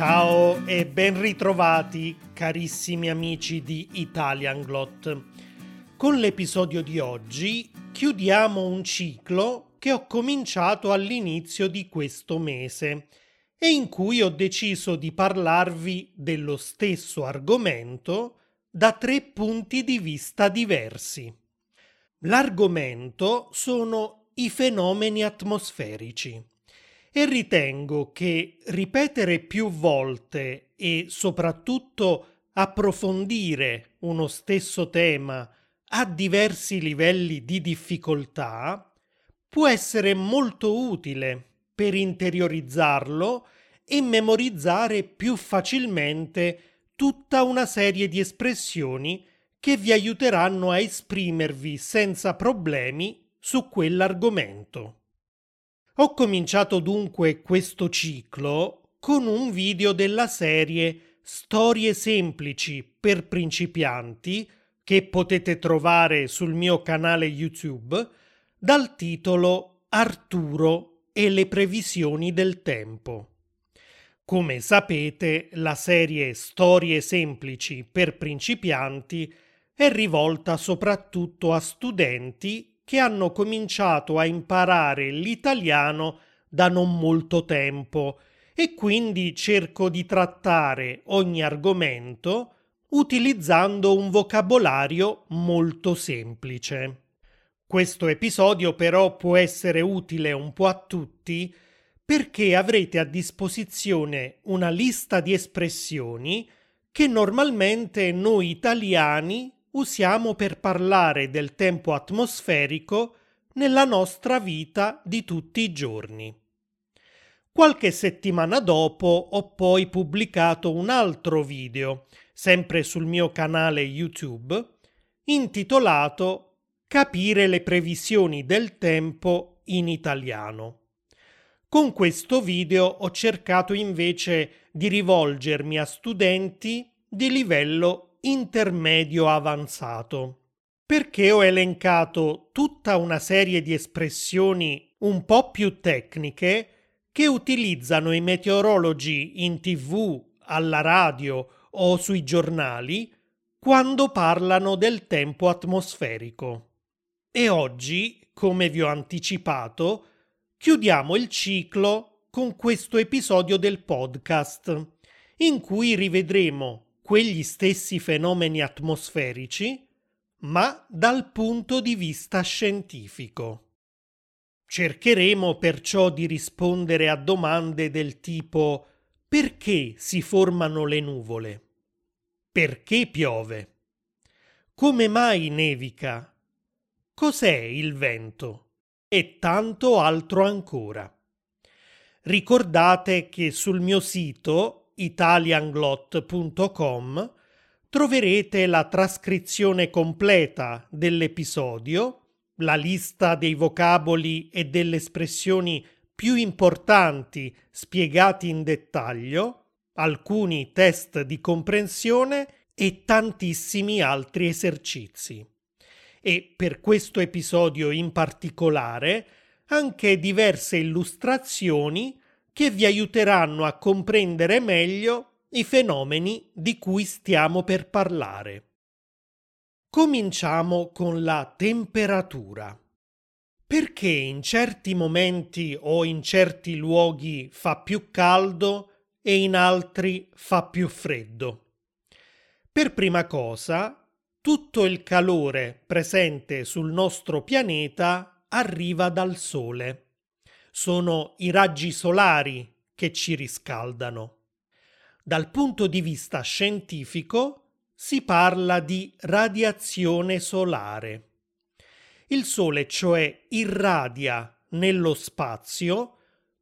Ciao e ben ritrovati carissimi amici di Italian Glot. Con l'episodio di oggi chiudiamo un ciclo che ho cominciato all'inizio di questo mese e in cui ho deciso di parlarvi dello stesso argomento da tre punti di vista diversi. L'argomento sono i fenomeni atmosferici e ritengo che ripetere più volte e soprattutto approfondire uno stesso tema a diversi livelli di difficoltà può essere molto utile per interiorizzarlo e memorizzare più facilmente tutta una serie di espressioni che vi aiuteranno a esprimervi senza problemi su quell'argomento. Ho cominciato dunque questo ciclo con un video della serie Storie semplici per principianti che potete trovare sul mio canale YouTube dal titolo Arturo e le previsioni del tempo. Come sapete, la serie Storie semplici per principianti è rivolta soprattutto a studenti che hanno cominciato a imparare l'italiano da non molto tempo e quindi cerco di trattare ogni argomento utilizzando un vocabolario molto semplice. Questo episodio però può essere utile un po' a tutti perché avrete a disposizione una lista di espressioni che normalmente noi italiani usiamo per parlare del tempo atmosferico nella nostra vita di tutti i giorni. Qualche settimana dopo ho poi pubblicato un altro video, sempre sul mio canale YouTube, intitolato Capire le previsioni del tempo in italiano. Con questo video ho cercato invece di rivolgermi a studenti di livello intermedio avanzato, perché ho elencato tutta una serie di espressioni un po' più tecniche che utilizzano i meteorologi in tv, alla radio o sui giornali quando parlano del tempo atmosferico. E oggi, come vi ho anticipato, chiudiamo il ciclo con questo episodio del podcast, in cui rivedremo quegli stessi fenomeni atmosferici, ma dal punto di vista scientifico. Cercheremo perciò di rispondere a domande del tipo perché si formano le nuvole? Perché piove? Come mai nevica? Cos'è il vento? E tanto altro ancora. Ricordate che sul mio sito italianglot.com troverete la trascrizione completa dell'episodio, la lista dei vocaboli e delle espressioni più importanti spiegati in dettaglio, alcuni test di comprensione e tantissimi altri esercizi. E per questo episodio in particolare anche diverse illustrazioni che vi aiuteranno a comprendere meglio i fenomeni di cui stiamo per parlare. Cominciamo con la temperatura. Perché in certi momenti o in certi luoghi fa più caldo e in altri fa più freddo? Per prima cosa, tutto il calore presente sul nostro pianeta arriva dal Sole sono i raggi solari che ci riscaldano. Dal punto di vista scientifico si parla di radiazione solare. Il Sole cioè irradia nello spazio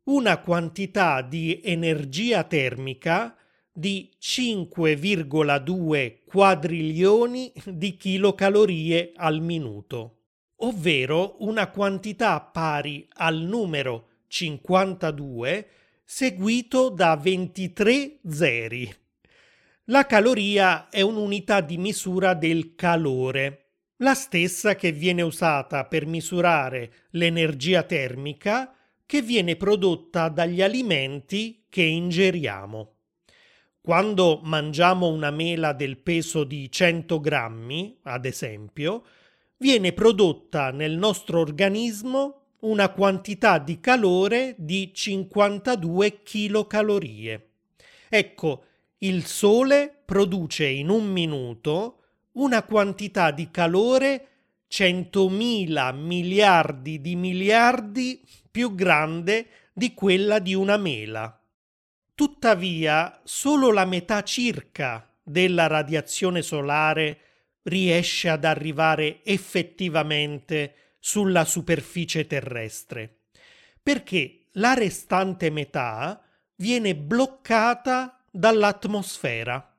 una quantità di energia termica di 5,2 quadrilioni di chilocalorie al minuto ovvero una quantità pari al numero 52 seguito da 23 zeri. La caloria è un'unità di misura del calore, la stessa che viene usata per misurare l'energia termica che viene prodotta dagli alimenti che ingeriamo. Quando mangiamo una mela del peso di 100 grammi, ad esempio, viene prodotta nel nostro organismo una quantità di calore di 52 kcal. Ecco, il Sole produce in un minuto una quantità di calore 100.000 miliardi di miliardi più grande di quella di una mela. Tuttavia, solo la metà circa della radiazione solare riesce ad arrivare effettivamente sulla superficie terrestre, perché la restante metà viene bloccata dall'atmosfera.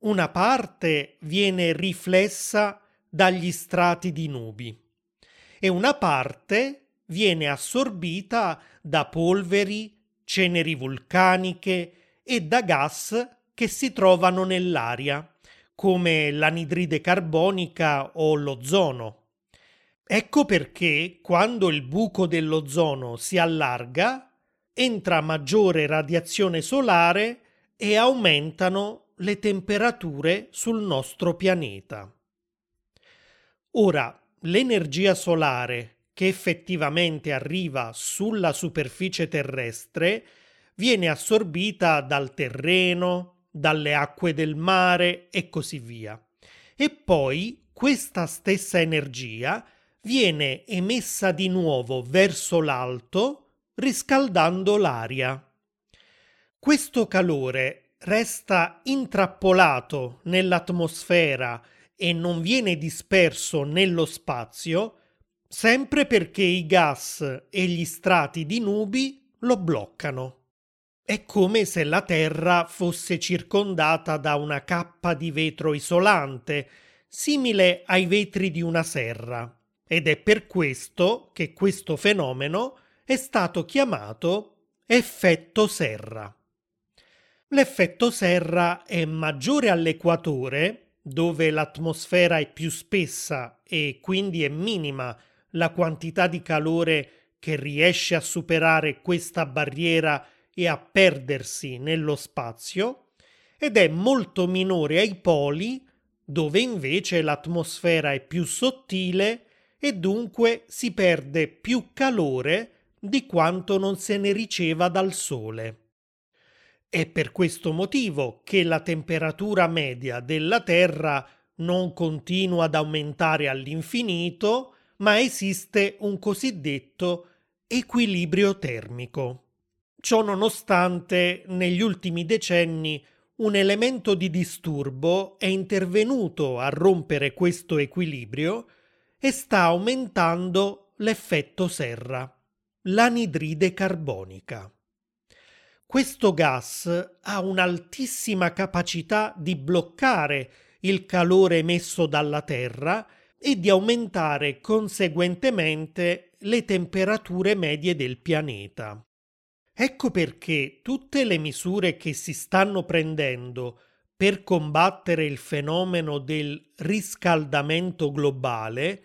Una parte viene riflessa dagli strati di nubi e una parte viene assorbita da polveri ceneri vulcaniche e da gas che si trovano nell'aria, come l'anidride carbonica o l'ozono. Ecco perché quando il buco dell'ozono si allarga, entra maggiore radiazione solare e aumentano le temperature sul nostro pianeta. Ora, l'energia solare che effettivamente arriva sulla superficie terrestre viene assorbita dal terreno, dalle acque del mare e così via. E poi questa stessa energia viene emessa di nuovo verso l'alto riscaldando l'aria. Questo calore resta intrappolato nell'atmosfera e non viene disperso nello spazio sempre perché i gas e gli strati di nubi lo bloccano. È come se la Terra fosse circondata da una cappa di vetro isolante, simile ai vetri di una serra, ed è per questo che questo fenomeno è stato chiamato effetto serra. L'effetto serra è maggiore all'equatore, dove l'atmosfera è più spessa e quindi è minima la quantità di calore che riesce a superare questa barriera e a perdersi nello spazio, ed è molto minore ai poli, dove invece l'atmosfera è più sottile e dunque si perde più calore di quanto non se ne riceva dal Sole. È per questo motivo che la temperatura media della Terra non continua ad aumentare all'infinito, ma esiste un cosiddetto equilibrio termico. Ciò nonostante, negli ultimi decenni un elemento di disturbo è intervenuto a rompere questo equilibrio e sta aumentando l'effetto serra, l'anidride carbonica. Questo gas ha un'altissima capacità di bloccare il calore emesso dalla Terra e di aumentare conseguentemente le temperature medie del pianeta. Ecco perché tutte le misure che si stanno prendendo per combattere il fenomeno del riscaldamento globale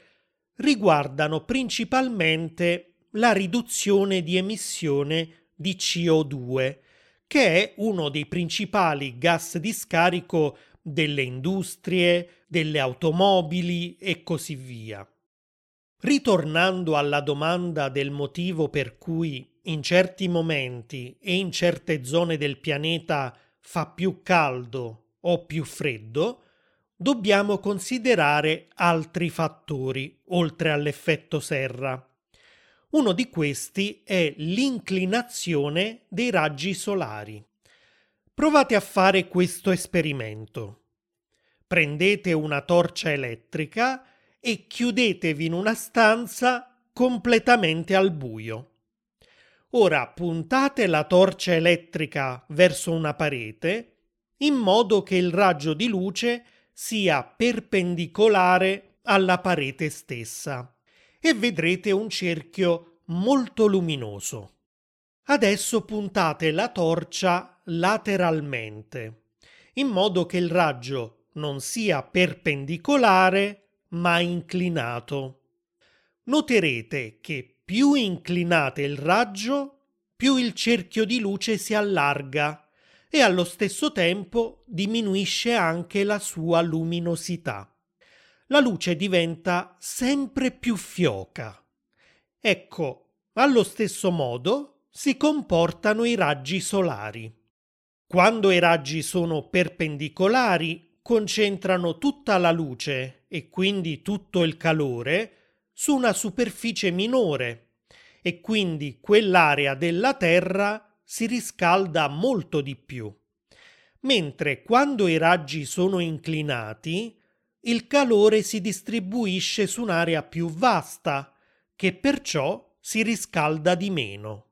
riguardano principalmente la riduzione di emissione di CO2, che è uno dei principali gas di scarico delle industrie, delle automobili e così via. Ritornando alla domanda del motivo per cui in certi momenti e in certe zone del pianeta fa più caldo o più freddo, dobbiamo considerare altri fattori oltre all'effetto serra. Uno di questi è l'inclinazione dei raggi solari. Provate a fare questo esperimento. Prendete una torcia elettrica e chiudetevi in una stanza completamente al buio. Ora puntate la torcia elettrica verso una parete in modo che il raggio di luce sia perpendicolare alla parete stessa e vedrete un cerchio molto luminoso. Adesso puntate la torcia lateralmente, in modo che il raggio non sia perpendicolare ma inclinato. Noterete che più inclinate il raggio, più il cerchio di luce si allarga, e allo stesso tempo diminuisce anche la sua luminosità. La luce diventa sempre più fioca. Ecco, allo stesso modo si comportano i raggi solari. Quando i raggi sono perpendicolari, concentrano tutta la luce e quindi tutto il calore su una superficie minore e quindi quell'area della Terra si riscalda molto di più. Mentre quando i raggi sono inclinati, il calore si distribuisce su un'area più vasta, che perciò si riscalda di meno.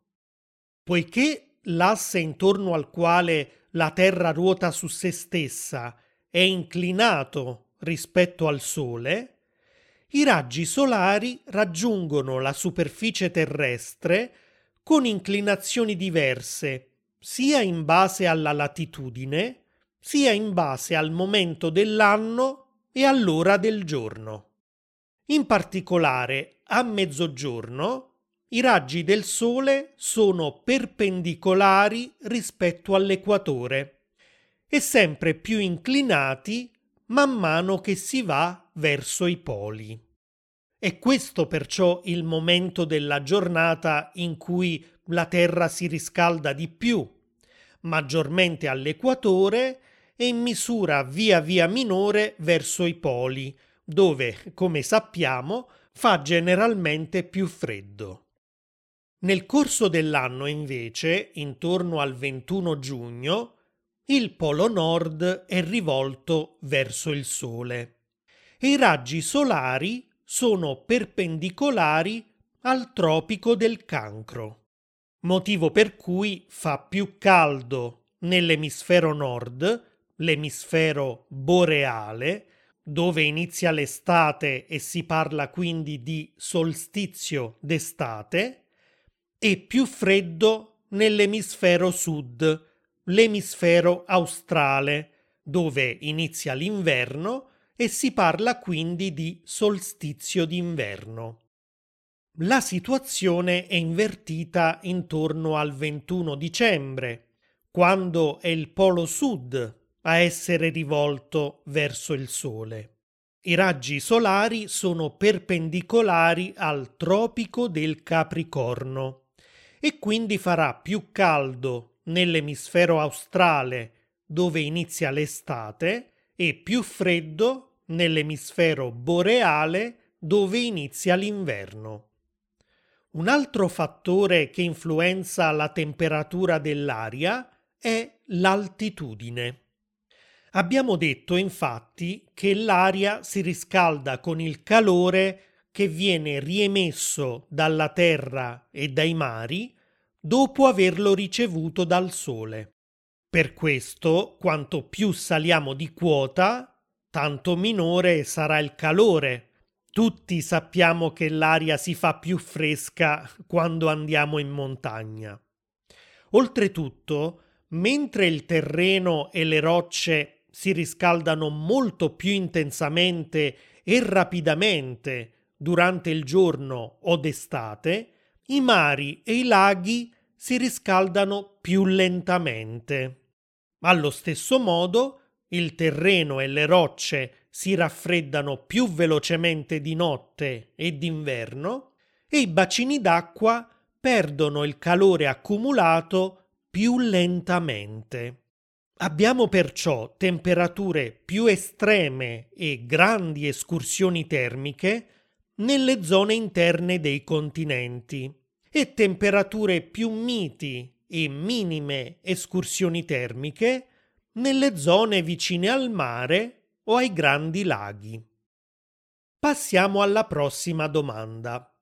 Poiché l'asse intorno al quale la Terra ruota su se stessa è inclinato rispetto al Sole, i raggi solari raggiungono la superficie terrestre con inclinazioni diverse, sia in base alla latitudine, sia in base al momento dell'anno e all'ora del giorno. In particolare, a mezzogiorno, i raggi del Sole sono perpendicolari rispetto all'equatore e sempre più inclinati man mano che si va verso i poli. È questo perciò il momento della giornata in cui la Terra si riscalda di più, maggiormente all'equatore e in misura via via minore verso i poli, dove, come sappiamo, fa generalmente più freddo. Nel corso dell'anno, invece, intorno al 21 giugno, il polo nord è rivolto verso il Sole. E i raggi solari sono perpendicolari al tropico del cancro, motivo per cui fa più caldo nell'emisfero nord, l'emisfero boreale, dove inizia l'estate e si parla quindi di solstizio d'estate, e più freddo nell'emisfero sud, l'emisfero australe, dove inizia l'inverno e si parla quindi di solstizio d'inverno. La situazione è invertita intorno al 21 dicembre, quando è il polo sud a essere rivolto verso il Sole. I raggi solari sono perpendicolari al tropico del Capricorno e quindi farà più caldo nell'emisfero australe dove inizia l'estate e più freddo nell'emisfero boreale dove inizia l'inverno. Un altro fattore che influenza la temperatura dell'aria è l'altitudine. Abbiamo detto infatti che l'aria si riscalda con il calore che viene riemesso dalla terra e dai mari dopo averlo ricevuto dal sole. Per questo, quanto più saliamo di quota, tanto minore sarà il calore. Tutti sappiamo che l'aria si fa più fresca quando andiamo in montagna. Oltretutto, mentre il terreno e le rocce si riscaldano molto più intensamente e rapidamente durante il giorno o d'estate, i mari e i laghi si riscaldano più lentamente. Allo stesso modo, il terreno e le rocce si raffreddano più velocemente di notte e d'inverno e i bacini d'acqua perdono il calore accumulato più lentamente. Abbiamo perciò temperature più estreme e grandi escursioni termiche nelle zone interne dei continenti e temperature più miti e minime escursioni termiche nelle zone vicine al mare o ai grandi laghi. Passiamo alla prossima domanda.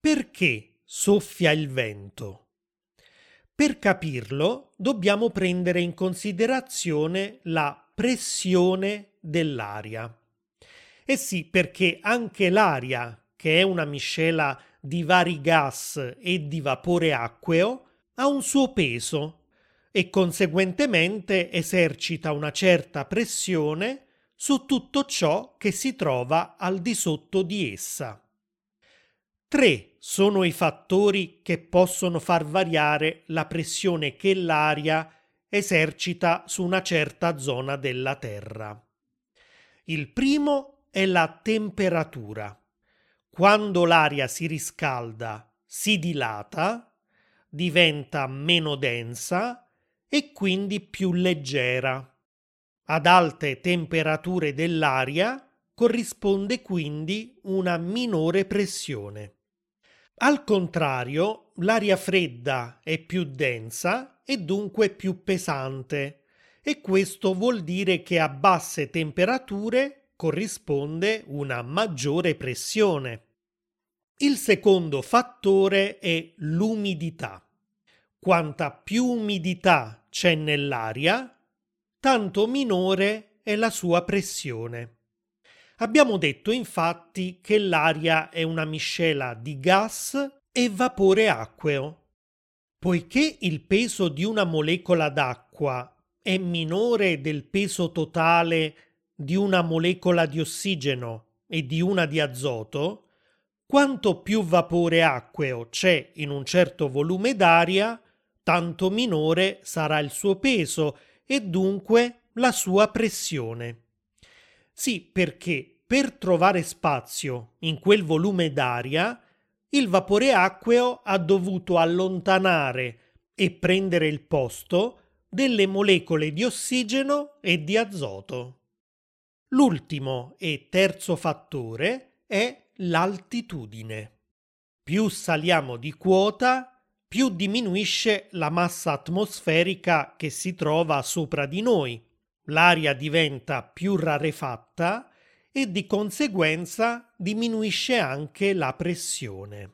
Perché soffia il vento? Per capirlo dobbiamo prendere in considerazione la pressione dell'aria. Eh sì, perché anche l'aria, che è una miscela di vari gas e di vapore acqueo, ha un suo peso e conseguentemente esercita una certa pressione su tutto ciò che si trova al di sotto di essa. Tre sono i fattori che possono far variare la pressione che l'aria esercita su una certa zona della Terra. Il primo è la temperatura. Quando l'aria si riscalda, si dilata, diventa meno densa e quindi più leggera. Ad alte temperature dell'aria corrisponde quindi una minore pressione. Al contrario, l'aria fredda è più densa e dunque più pesante e questo vuol dire che a basse temperature corrisponde una maggiore pressione. Il secondo fattore è l'umidità. Quanta più umidità c'è nell'aria, tanto minore è la sua pressione. Abbiamo detto infatti che l'aria è una miscela di gas e vapore acqueo. Poiché il peso di una molecola d'acqua è minore del peso totale di una molecola di ossigeno e di una di azoto, quanto più vapore acqueo c'è in un certo volume d'aria, tanto minore sarà il suo peso e dunque la sua pressione. Sì, perché per trovare spazio in quel volume d'aria, il vapore acqueo ha dovuto allontanare e prendere il posto delle molecole di ossigeno e di azoto. L'ultimo e terzo fattore è l'altitudine. Più saliamo di quota, più diminuisce la massa atmosferica che si trova sopra di noi l'aria diventa più rarefatta e di conseguenza diminuisce anche la pressione.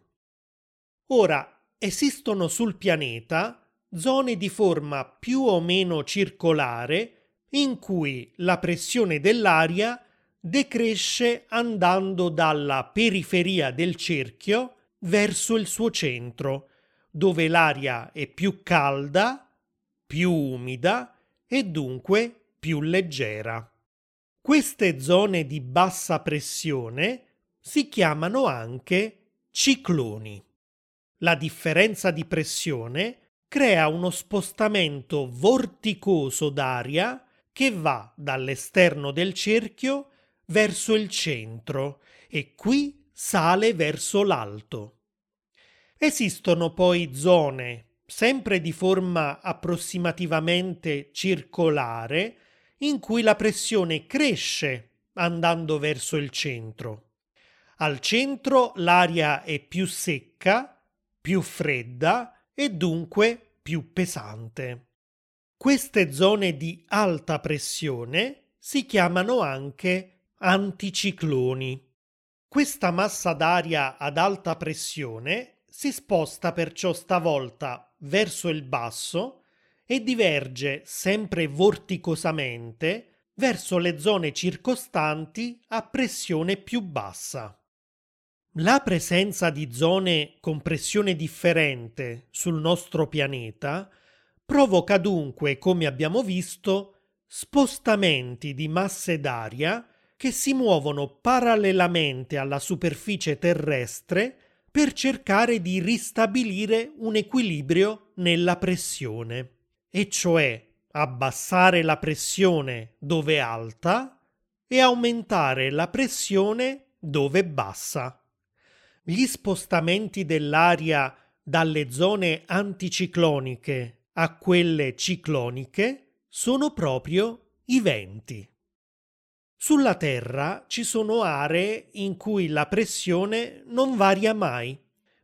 Ora, esistono sul pianeta zone di forma più o meno circolare in cui la pressione dell'aria decresce andando dalla periferia del cerchio verso il suo centro, dove l'aria è più calda, più umida e dunque più leggera. Queste zone di bassa pressione si chiamano anche cicloni. La differenza di pressione crea uno spostamento vorticoso d'aria che va dall'esterno del cerchio verso il centro e qui sale verso l'alto. Esistono poi zone, sempre di forma approssimativamente circolare, in cui la pressione cresce andando verso il centro. Al centro l'aria è più secca, più fredda e dunque più pesante. Queste zone di alta pressione si chiamano anche anticicloni. Questa massa d'aria ad alta pressione si sposta perciò stavolta verso il basso e diverge sempre vorticosamente verso le zone circostanti a pressione più bassa. La presenza di zone con pressione differente sul nostro pianeta provoca dunque, come abbiamo visto, spostamenti di masse d'aria che si muovono parallelamente alla superficie terrestre per cercare di ristabilire un equilibrio nella pressione e cioè abbassare la pressione dove è alta e aumentare la pressione dove bassa. Gli spostamenti dell'aria dalle zone anticicloniche a quelle cicloniche sono proprio i venti. Sulla Terra ci sono aree in cui la pressione non varia mai,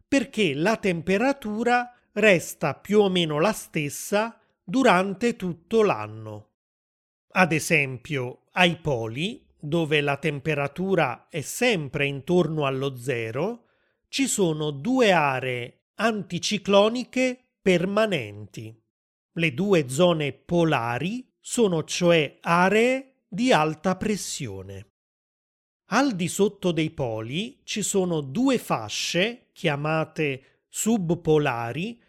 perché la temperatura resta più o meno la stessa durante tutto l'anno. Ad esempio, ai poli, dove la temperatura è sempre intorno allo zero, ci sono due aree anticicloniche permanenti. Le due zone polari sono cioè aree di alta pressione. Al di sotto dei poli ci sono due fasce chiamate subpolari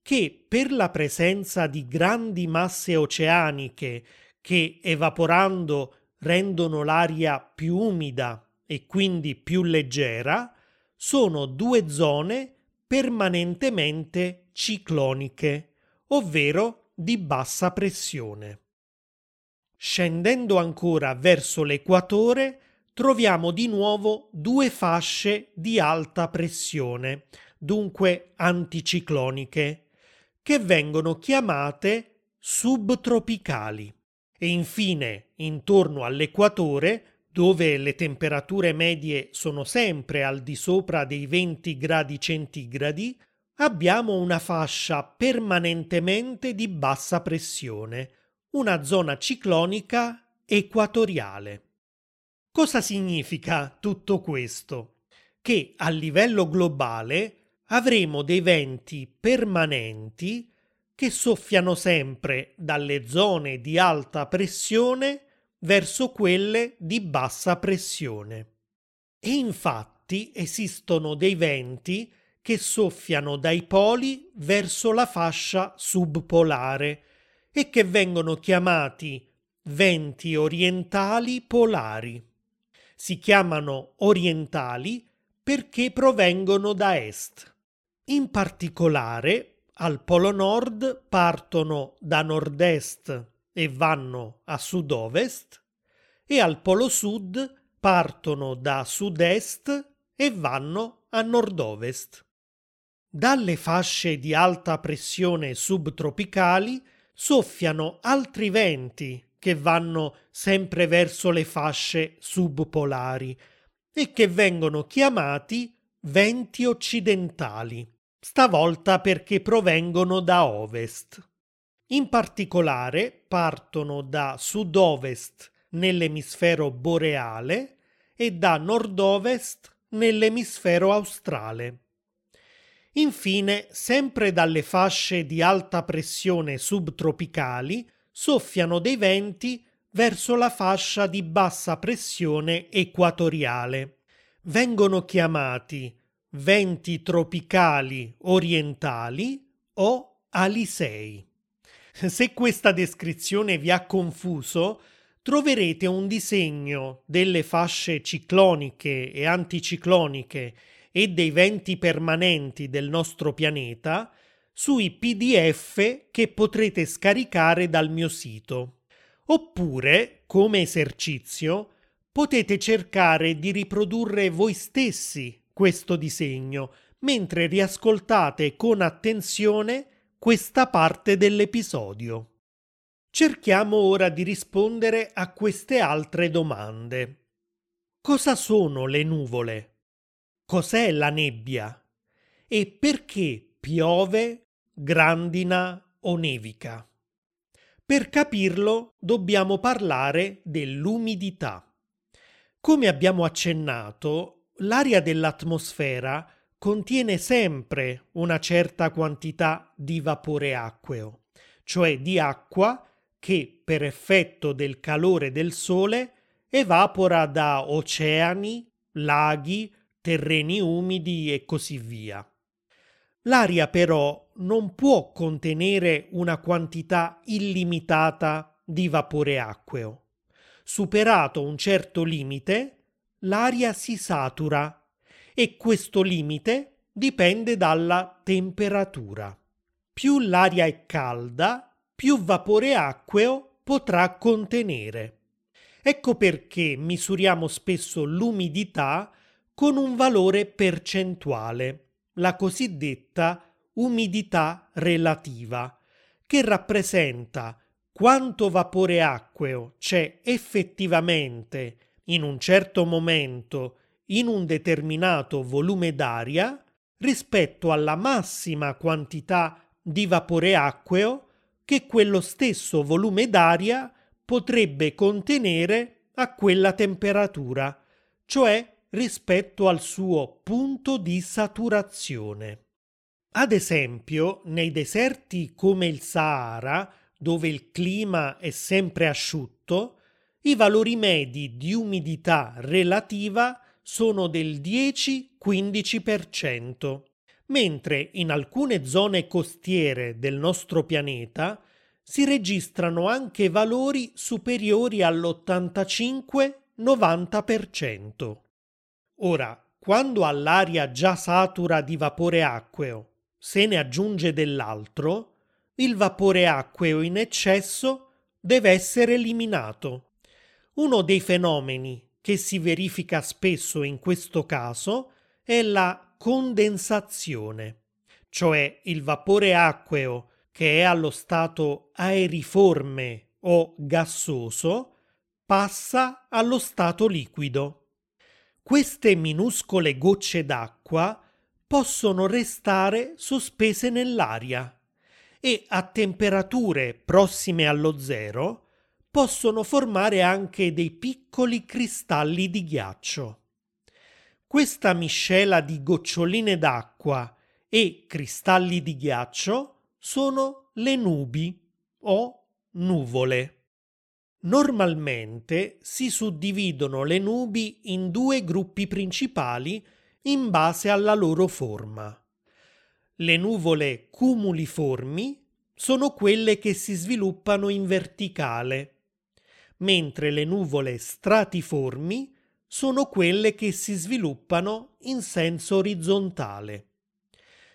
che per la presenza di grandi masse oceaniche che evaporando rendono l'aria più umida e quindi più leggera, sono due zone permanentemente cicloniche, ovvero di bassa pressione. Scendendo ancora verso l'equatore troviamo di nuovo due fasce di alta pressione, dunque anticicloniche, che vengono chiamate subtropicali. E infine, intorno all'equatore, dove le temperature medie sono sempre al di sopra dei 20 gradi centigradi, abbiamo una fascia permanentemente di bassa pressione, una zona ciclonica equatoriale. Cosa significa tutto questo? Che a livello globale avremo dei venti permanenti che soffiano sempre dalle zone di alta pressione verso quelle di bassa pressione. E infatti esistono dei venti che soffiano dai poli verso la fascia subpolare e che vengono chiamati venti orientali polari. Si chiamano orientali perché provengono da est. In particolare, al Polo Nord partono da nord-est e vanno a sud-ovest e al Polo Sud partono da sud-est e vanno a nord-ovest. Dalle fasce di alta pressione subtropicali soffiano altri venti che vanno sempre verso le fasce subpolari e che vengono chiamati venti occidentali, stavolta perché provengono da ovest. In particolare partono da sud-ovest nell'emisfero boreale e da nord-ovest nell'emisfero australe. Infine, sempre dalle fasce di alta pressione subtropicali, soffiano dei venti verso la fascia di bassa pressione equatoriale. Vengono chiamati venti tropicali orientali o alisei. Se questa descrizione vi ha confuso, troverete un disegno delle fasce cicloniche e anticicloniche e dei venti permanenti del nostro pianeta sui PDF che potrete scaricare dal mio sito. Oppure, come esercizio, potete cercare di riprodurre voi stessi questo disegno mentre riascoltate con attenzione questa parte dell'episodio. Cerchiamo ora di rispondere a queste altre domande. Cosa sono le nuvole? Cos'è la nebbia e perché piove, grandina o nevica. Per capirlo dobbiamo parlare dell'umidità. Come abbiamo accennato, l'aria dell'atmosfera contiene sempre una certa quantità di vapore acqueo, cioè di acqua che per effetto del calore del sole evapora da oceani, laghi, terreni umidi e così via. L'aria però non può contenere una quantità illimitata di vapore acqueo. Superato un certo limite, l'aria si satura e questo limite dipende dalla temperatura. Più l'aria è calda, più vapore acqueo potrà contenere. Ecco perché misuriamo spesso l'umidità con un valore percentuale, la cosiddetta umidità relativa, che rappresenta quanto vapore acqueo c'è effettivamente in un certo momento in un determinato volume d'aria rispetto alla massima quantità di vapore acqueo che quello stesso volume d'aria potrebbe contenere a quella temperatura, cioè rispetto al suo punto di saturazione. Ad esempio, nei deserti come il Sahara, dove il clima è sempre asciutto, i valori medi di umidità relativa sono del 10-15%, mentre in alcune zone costiere del nostro pianeta si registrano anche valori superiori all'85-90%. Ora, quando all'aria già satura di vapore acqueo se ne aggiunge dell'altro, il vapore acqueo in eccesso deve essere eliminato. Uno dei fenomeni che si verifica spesso in questo caso è la condensazione, cioè il vapore acqueo che è allo stato aeriforme o gassoso passa allo stato liquido. Queste minuscole gocce d'acqua possono restare sospese nell'aria e a temperature prossime allo zero possono formare anche dei piccoli cristalli di ghiaccio. Questa miscela di goccioline d'acqua e cristalli di ghiaccio sono le nubi o nuvole. Normalmente si suddividono le nubi in due gruppi principali in base alla loro forma. Le nuvole cumuliformi sono quelle che si sviluppano in verticale, mentre le nuvole stratiformi sono quelle che si sviluppano in senso orizzontale.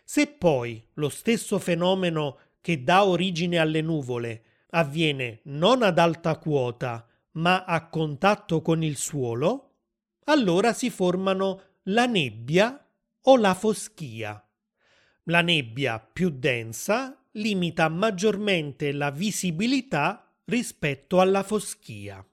Se poi lo stesso fenomeno che dà origine alle nuvole avviene non ad alta quota, ma a contatto con il suolo, allora si formano la nebbia o la foschia. La nebbia più densa limita maggiormente la visibilità rispetto alla foschia.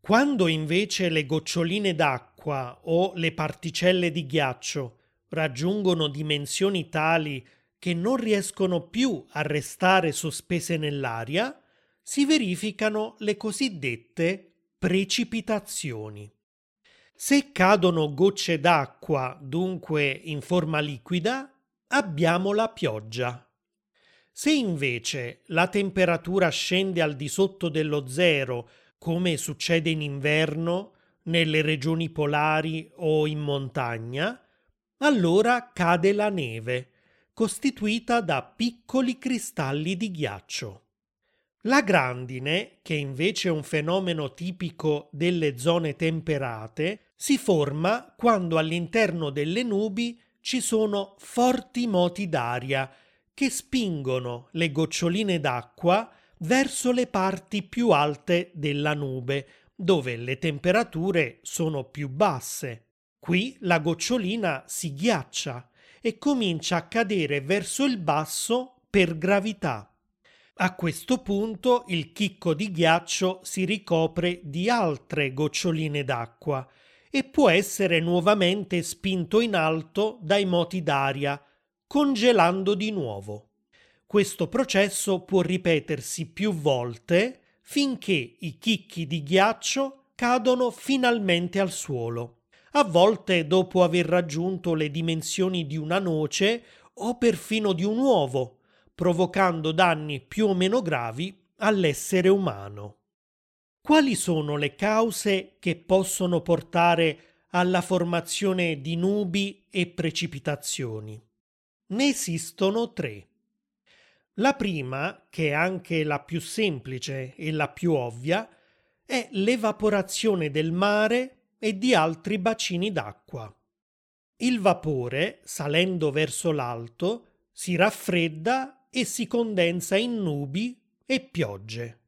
Quando invece le goccioline d'acqua o le particelle di ghiaccio raggiungono dimensioni tali che non riescono più a restare sospese nell'aria, si verificano le cosiddette precipitazioni. Se cadono gocce d'acqua, dunque in forma liquida, abbiamo la pioggia. Se invece la temperatura scende al di sotto dello zero, come succede in inverno, nelle regioni polari o in montagna, allora cade la neve, costituita da piccoli cristalli di ghiaccio. La grandine, che invece è un fenomeno tipico delle zone temperate, si forma quando all'interno delle nubi ci sono forti moti d'aria che spingono le goccioline d'acqua verso le parti più alte della nube, dove le temperature sono più basse. Qui la gocciolina si ghiaccia e comincia a cadere verso il basso per gravità. A questo punto il chicco di ghiaccio si ricopre di altre goccioline d'acqua e può essere nuovamente spinto in alto dai moti d'aria congelando di nuovo. Questo processo può ripetersi più volte finché i chicchi di ghiaccio cadono finalmente al suolo, a volte dopo aver raggiunto le dimensioni di una noce o perfino di un uovo, provocando danni più o meno gravi all'essere umano. Quali sono le cause che possono portare alla formazione di nubi e precipitazioni? Ne esistono tre. La prima, che è anche la più semplice e la più ovvia, è l'evaporazione del mare e di altri bacini d'acqua. Il vapore, salendo verso l'alto, si raffredda e si condensa in nubi e piogge.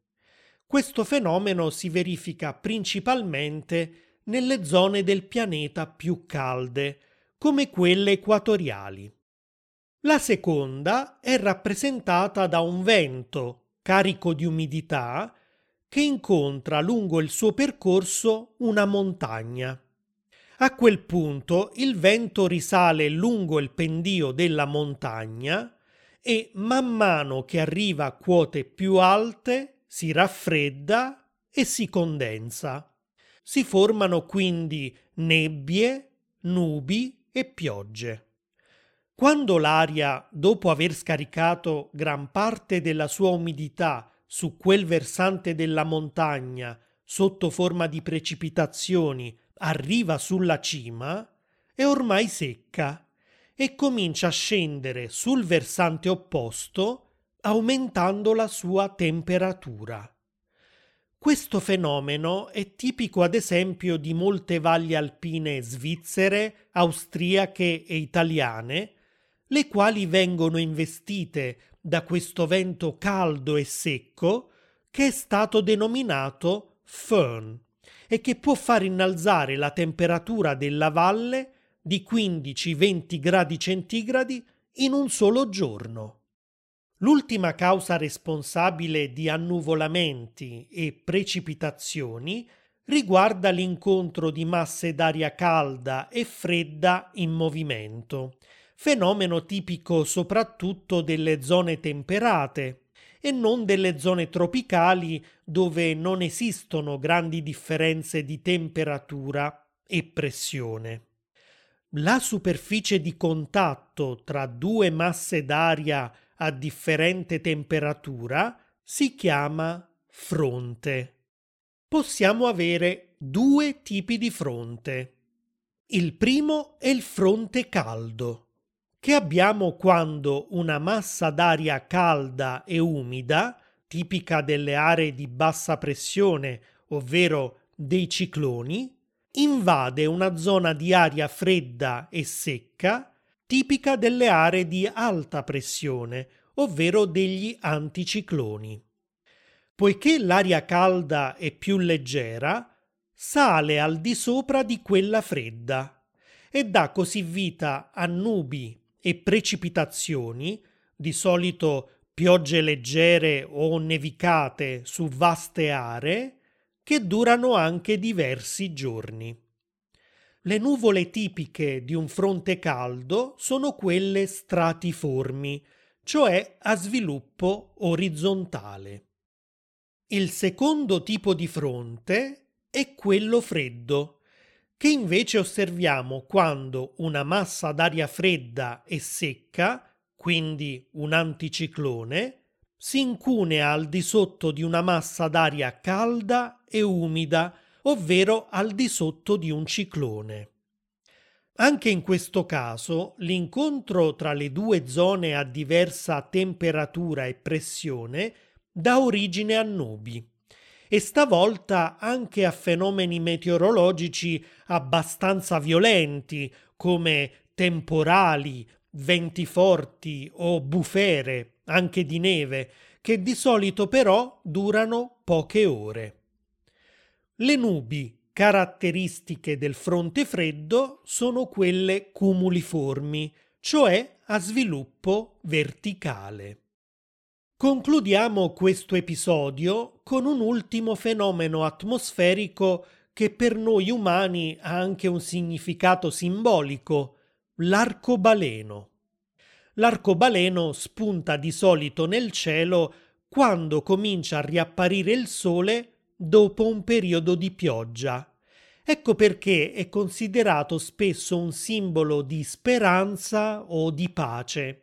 Questo fenomeno si verifica principalmente nelle zone del pianeta più calde, come quelle equatoriali. La seconda è rappresentata da un vento carico di umidità che incontra lungo il suo percorso una montagna. A quel punto il vento risale lungo il pendio della montagna e man mano che arriva a quote più alte si raffredda e si condensa. Si formano quindi nebbie, nubi e piogge. Quando l'aria, dopo aver scaricato gran parte della sua umidità su quel versante della montagna sotto forma di precipitazioni, arriva sulla cima, è ormai secca e comincia a scendere sul versante opposto aumentando la sua temperatura. Questo fenomeno è tipico ad esempio di molte valli alpine svizzere, austriache e italiane, le quali vengono investite da questo vento caldo e secco che è stato denominato Fern e che può far innalzare la temperatura della valle di 15-20 gradi centigradi in un solo giorno. L'ultima causa responsabile di annuvolamenti e precipitazioni riguarda l'incontro di masse d'aria calda e fredda in movimento, fenomeno tipico soprattutto delle zone temperate e non delle zone tropicali dove non esistono grandi differenze di temperatura e pressione. La superficie di contatto tra due masse d'aria a differente temperatura si chiama fronte. Possiamo avere due tipi di fronte. Il primo è il fronte caldo che abbiamo quando una massa d'aria calda e umida, tipica delle aree di bassa pressione, ovvero dei cicloni, invade una zona di aria fredda e secca, tipica delle aree di alta pressione, ovvero degli anticicloni. Poiché l'aria calda è più leggera, sale al di sopra di quella fredda e dà così vita a nubi e precipitazioni, di solito piogge leggere o nevicate su vaste aree, che durano anche diversi giorni. Le nuvole tipiche di un fronte caldo sono quelle stratiformi, cioè a sviluppo orizzontale. Il secondo tipo di fronte è quello freddo, che invece osserviamo quando una massa d'aria fredda e secca, quindi un anticiclone, si incunea al di sotto di una massa d'aria calda e umida, ovvero al di sotto di un ciclone. Anche in questo caso l'incontro tra le due zone a diversa temperatura e pressione dà origine a nubi e stavolta anche a fenomeni meteorologici abbastanza violenti come temporali, venti forti o bufere, anche di neve, che di solito però durano poche ore. Le nubi caratteristiche del fronte freddo sono quelle cumuliformi, cioè a sviluppo verticale. Concludiamo questo episodio con un ultimo fenomeno atmosferico che per noi umani ha anche un significato simbolico, l'arcobaleno. L'arcobaleno spunta di solito nel cielo quando comincia a riapparire il sole dopo un periodo di pioggia. Ecco perché è considerato spesso un simbolo di speranza o di pace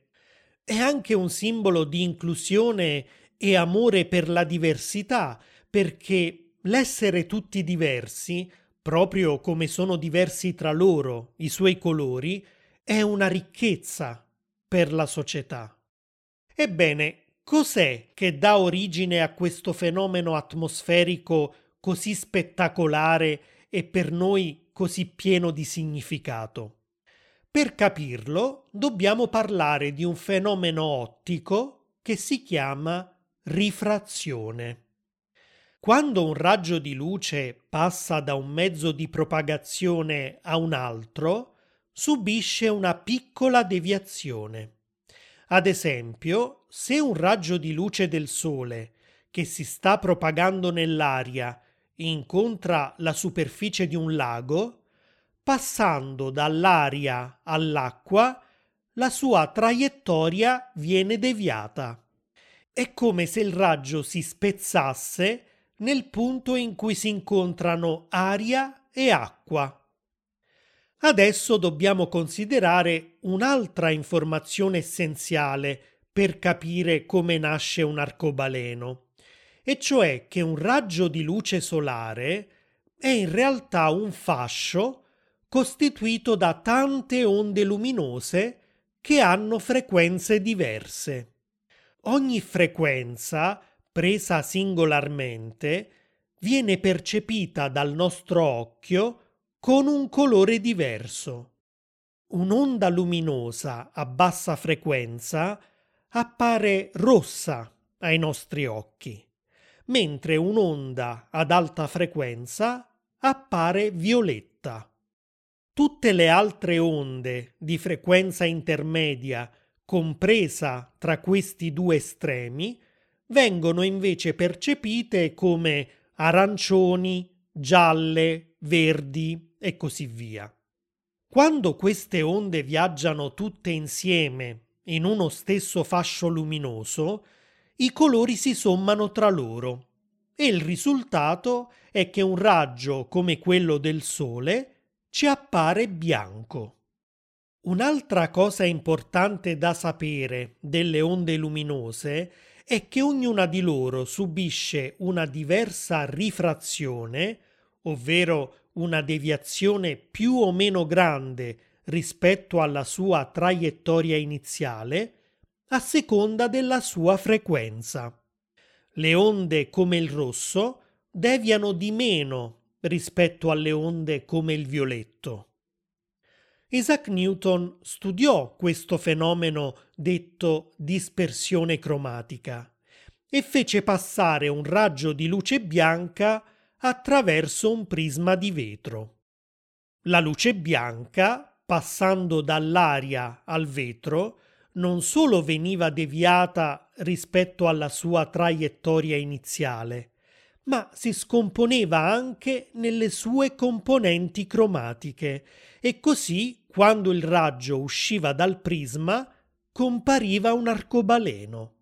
è anche un simbolo di inclusione e amore per la diversità, perché l'essere tutti diversi, proprio come sono diversi tra loro i suoi colori, è una ricchezza per la società. Ebbene, cos'è che dà origine a questo fenomeno atmosferico così spettacolare e per noi così pieno di significato? Per capirlo dobbiamo parlare di un fenomeno ottico che si chiama rifrazione. Quando un raggio di luce passa da un mezzo di propagazione a un altro, subisce una piccola deviazione. Ad esempio, se un raggio di luce del Sole che si sta propagando nell'aria incontra la superficie di un lago, passando dall'aria all'acqua, la sua traiettoria viene deviata. È come se il raggio si spezzasse nel punto in cui si incontrano aria e acqua. Adesso dobbiamo considerare un'altra informazione essenziale per capire come nasce un arcobaleno, e cioè che un raggio di luce solare è in realtà un fascio costituito da tante onde luminose che hanno frequenze diverse. Ogni frequenza, presa singolarmente, viene percepita dal nostro occhio con un colore diverso. Un'onda luminosa a bassa frequenza appare rossa ai nostri occhi, mentre un'onda ad alta frequenza appare violetta. Tutte le altre onde di frequenza intermedia compresa tra questi due estremi vengono invece percepite come arancioni, gialle, verdi e così via. Quando queste onde viaggiano tutte insieme in uno stesso fascio luminoso, i colori si sommano tra loro e il risultato è che un raggio come quello del Sole ci appare bianco. Un'altra cosa importante da sapere delle onde luminose è che ognuna di loro subisce una diversa rifrazione, ovvero una deviazione più o meno grande rispetto alla sua traiettoria iniziale, a seconda della sua frequenza. Le onde come il rosso deviano di meno rispetto alle onde come il violetto. Isaac Newton studiò questo fenomeno detto dispersione cromatica e fece passare un raggio di luce bianca attraverso un prisma di vetro. La luce bianca, passando dall'aria al vetro, non solo veniva deviata rispetto alla sua traiettoria iniziale, ma si scomponeva anche nelle sue componenti cromatiche e così quando il raggio usciva dal prisma compariva un arcobaleno.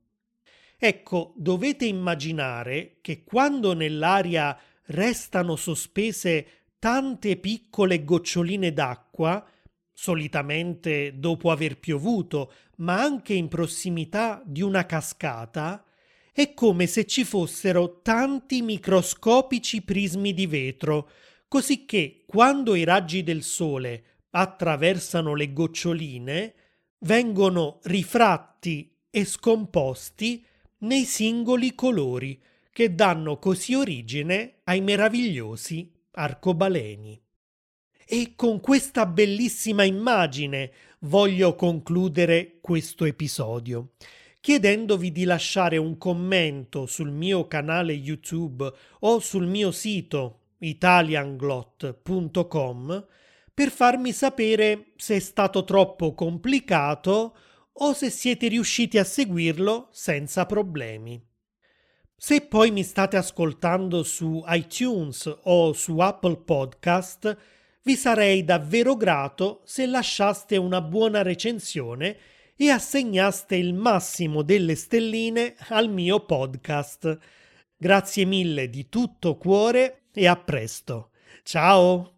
Ecco, dovete immaginare che quando nell'aria restano sospese tante piccole goccioline d'acqua, solitamente dopo aver piovuto, ma anche in prossimità di una cascata, è come se ci fossero tanti microscopici prismi di vetro, così che quando i raggi del sole attraversano le goccioline, vengono rifratti e scomposti nei singoli colori, che danno così origine ai meravigliosi arcobaleni. E con questa bellissima immagine voglio concludere questo episodio, chiedendovi di lasciare un commento sul mio canale YouTube o sul mio sito italianglot.com per farmi sapere se è stato troppo complicato o se siete riusciti a seguirlo senza problemi. Se poi mi state ascoltando su iTunes o su Apple Podcast, vi sarei davvero grato se lasciaste una buona recensione e assegnaste il massimo delle stelline al mio podcast. Grazie mille di tutto cuore e a presto. Ciao!